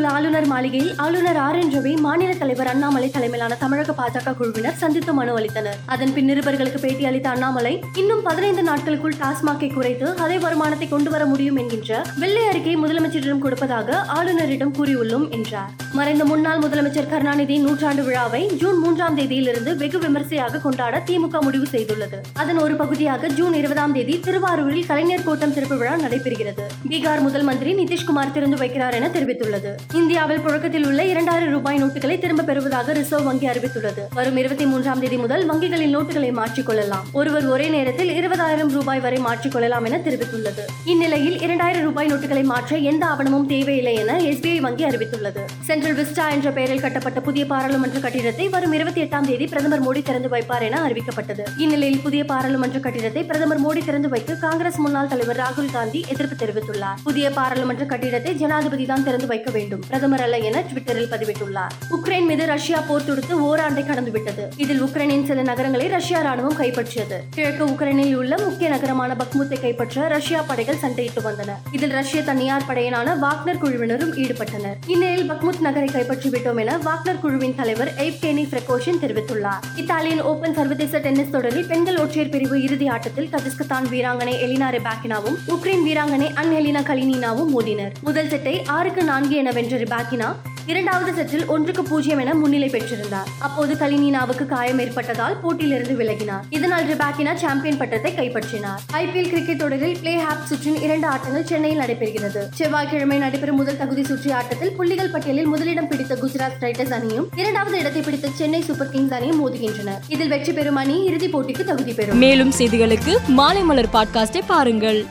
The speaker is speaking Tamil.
உள்ள ஆளுநர் மாளிகையில் ஆளுநர் ஆர் என் ரவி மாநில தலைவர் அண்ணாமலை தலைமையிலான தமிழக பாஜக குழுவினர் சந்தித்து மனு அளித்தனர். அதன் பின் நிருபர்களுக்கு பேட்டி அளித்த அண்ணாமலை இன்னும் பதினைந்து நாட்களுக்குள் டாஸ்மாகை குறைத்து அதே வருமானத்தை கொண்டு வர முடியும் என்கின்ற வெள்ளை அறிக்கை முதலமைச்சரிடம் கொடுப்பதாக ஆளுநரிடம் கூறியுள்ளோம் என்றார். மறைந்த முன்னாள் முதலமைச்சர் கருணாநிதி நூற்றாண்டு விழாவை ஜூன் மூன்றாம் தேதியிலிருந்து வெகு விமர்சையாக கொண்டாட திமுக முடிவு செய்துள்ளது. அதன் ஒரு பகுதியாக ஜூன் இருபதாம் தேதி திருவாரூரில் கலைஞர் கூட்டம் திறப்பு விழா நடைபெறுகிறது. பீகார் முதல் மந்திரி நிதிஷ்குமார் திறந்து வைக்கிறார் என தெரிவித்துள்ளது. இந்தியாவில் புழக்கத்தில் உள்ள இரண்டாயிரம் ரூபாய் நோட்டுகளை திரும்ப பெறுவதாக ரிசர்வ் வங்கி அறிவித்துள்ளது. வரும் இருபத்தி மூன்றாம் தேதி முதல் வங்கிகளில் நோட்டுகளை மாற்றிக் கொள்ளலாம். ஒருவர் ஒரே நேரத்தில் இருபதாயிரம் ரூபாய் வரை மாற்றிக் கொள்ளலாம் என தெரிவித்துள்ளது. இந்நிலையில் இரண்டாயிரம் ரூபாய் நோட்டுகளை மாற்ற எந்த ஆவணமும் தேவையில்லை என எஸ்பிஐ வங்கி அறிவித்துள்ளது. சென்ட்ரல் விஸ்டா என்ற பெயரில் கட்டப்பட்ட புதிய பாராளுமன்ற கட்டிடத்தை வரும் இருபத்தி எட்டாம் தேதி பிரதமர் மோடி திறந்து வைப்பார் என அறிவிக்கப்பட்டது. இந்நிலையில் புதிய பாராளுமன்ற கட்டிடத்தை பிரதமர் மோடி திறந்து வைக்க காங்கிரஸ் முன்னாள் தலைவர் ராகுல் காந்தி எதிர்ப்பு தெரிவித்துள்ளார். புதிய பாராளுமன்ற கட்டிடத்தை ஜனாதிபதி தான் திறந்து வைக்க வேண்டும். பிரதமர் அல்ல என ட்விட்டரில் பதிவிட்டுள்ளார். உக்ரைன் மீது ரஷ்யா போர் தொடுத்து ஓராண்டை கடந்துவிட்டது. இதில் உக்ரைனின் சில நகரங்களை ரஷ்யா ராணுவம் கைப்பற்றியது. கிழக்கு உக்ரைனில் உள்ள முக்கிய நகரமான பக்முத்தை கைப்பற்ற ரஷ்யா படைகள் சண்டையிட்டு வந்தன. இதில் ரஷ்ய தனியார் படையினான வாக்னர் குழுவினரும் ஈடுபட்டனர். இந்நிலையில் பக்முத் நகரை கைப்பற்றி விட்டோம் என வாக்னர் குழுவின் தலைவர் எய்ப்கேனி பிரகோஷன் தெரிவித்துள்ளார். இத்தாலியன் ஓபன் சர்வதேச டென்னிஸ் தொடரில் பெண்கள் ஒற்றையர் பிரிவு இறுதி ஆட்டத்தில் கஜகஸ்தான் வீராங்கனை எலினா ரெபாக்கினாவும் உக்ரைன் வீராங்கனை அன்ஹெலினா கலினினாவும் மோதினர். முதல் செட்டை ஆறுக்கு நான்கு என வென்ற ரிபாக்கினா இரண்டாவது செட்டில் ஒன்றுக்கு பூஜ்ஜியம் என முன்னிலை பெற்றிருந்தார். அப்போது கலினினாவுக்கு காயம் ஏற்பட்டதால் போட்டியிலிருந்து விலகினார். இதனால் ரிபாக்கினா சாம்பியன் பட்டத்தை கைப்பற்றினார். ஐபிஎல் கிரிக்கெட் தொடரில் பிளே ஹாப் சுற்றின் இரண்டு ஆட்டங்கள் சென்னையில் நடைபெறுகிறது. செவ்வாய்க்கிழமை நடைபெறும் முதல் தகுதி சுற்று ஆட்டத்தில் புள்ளிகள் பட்டியலில் முதலிடம் பிடித்த குஜராத் ரைடர்ஸ் அணியும் இரண்டாவது இடத்தை பிடித்த சென்னை சூப்பர் கிங்ஸ் அணியும் மோதுகின்றன இதில் வெற்றி பெறும் அணி இறுதிப் போட்டிக்கு தகுதி பெறும். மேலும் செய்திகளுக்கு மாலை மலர் பாட்காஸ்டை பாருங்கள்.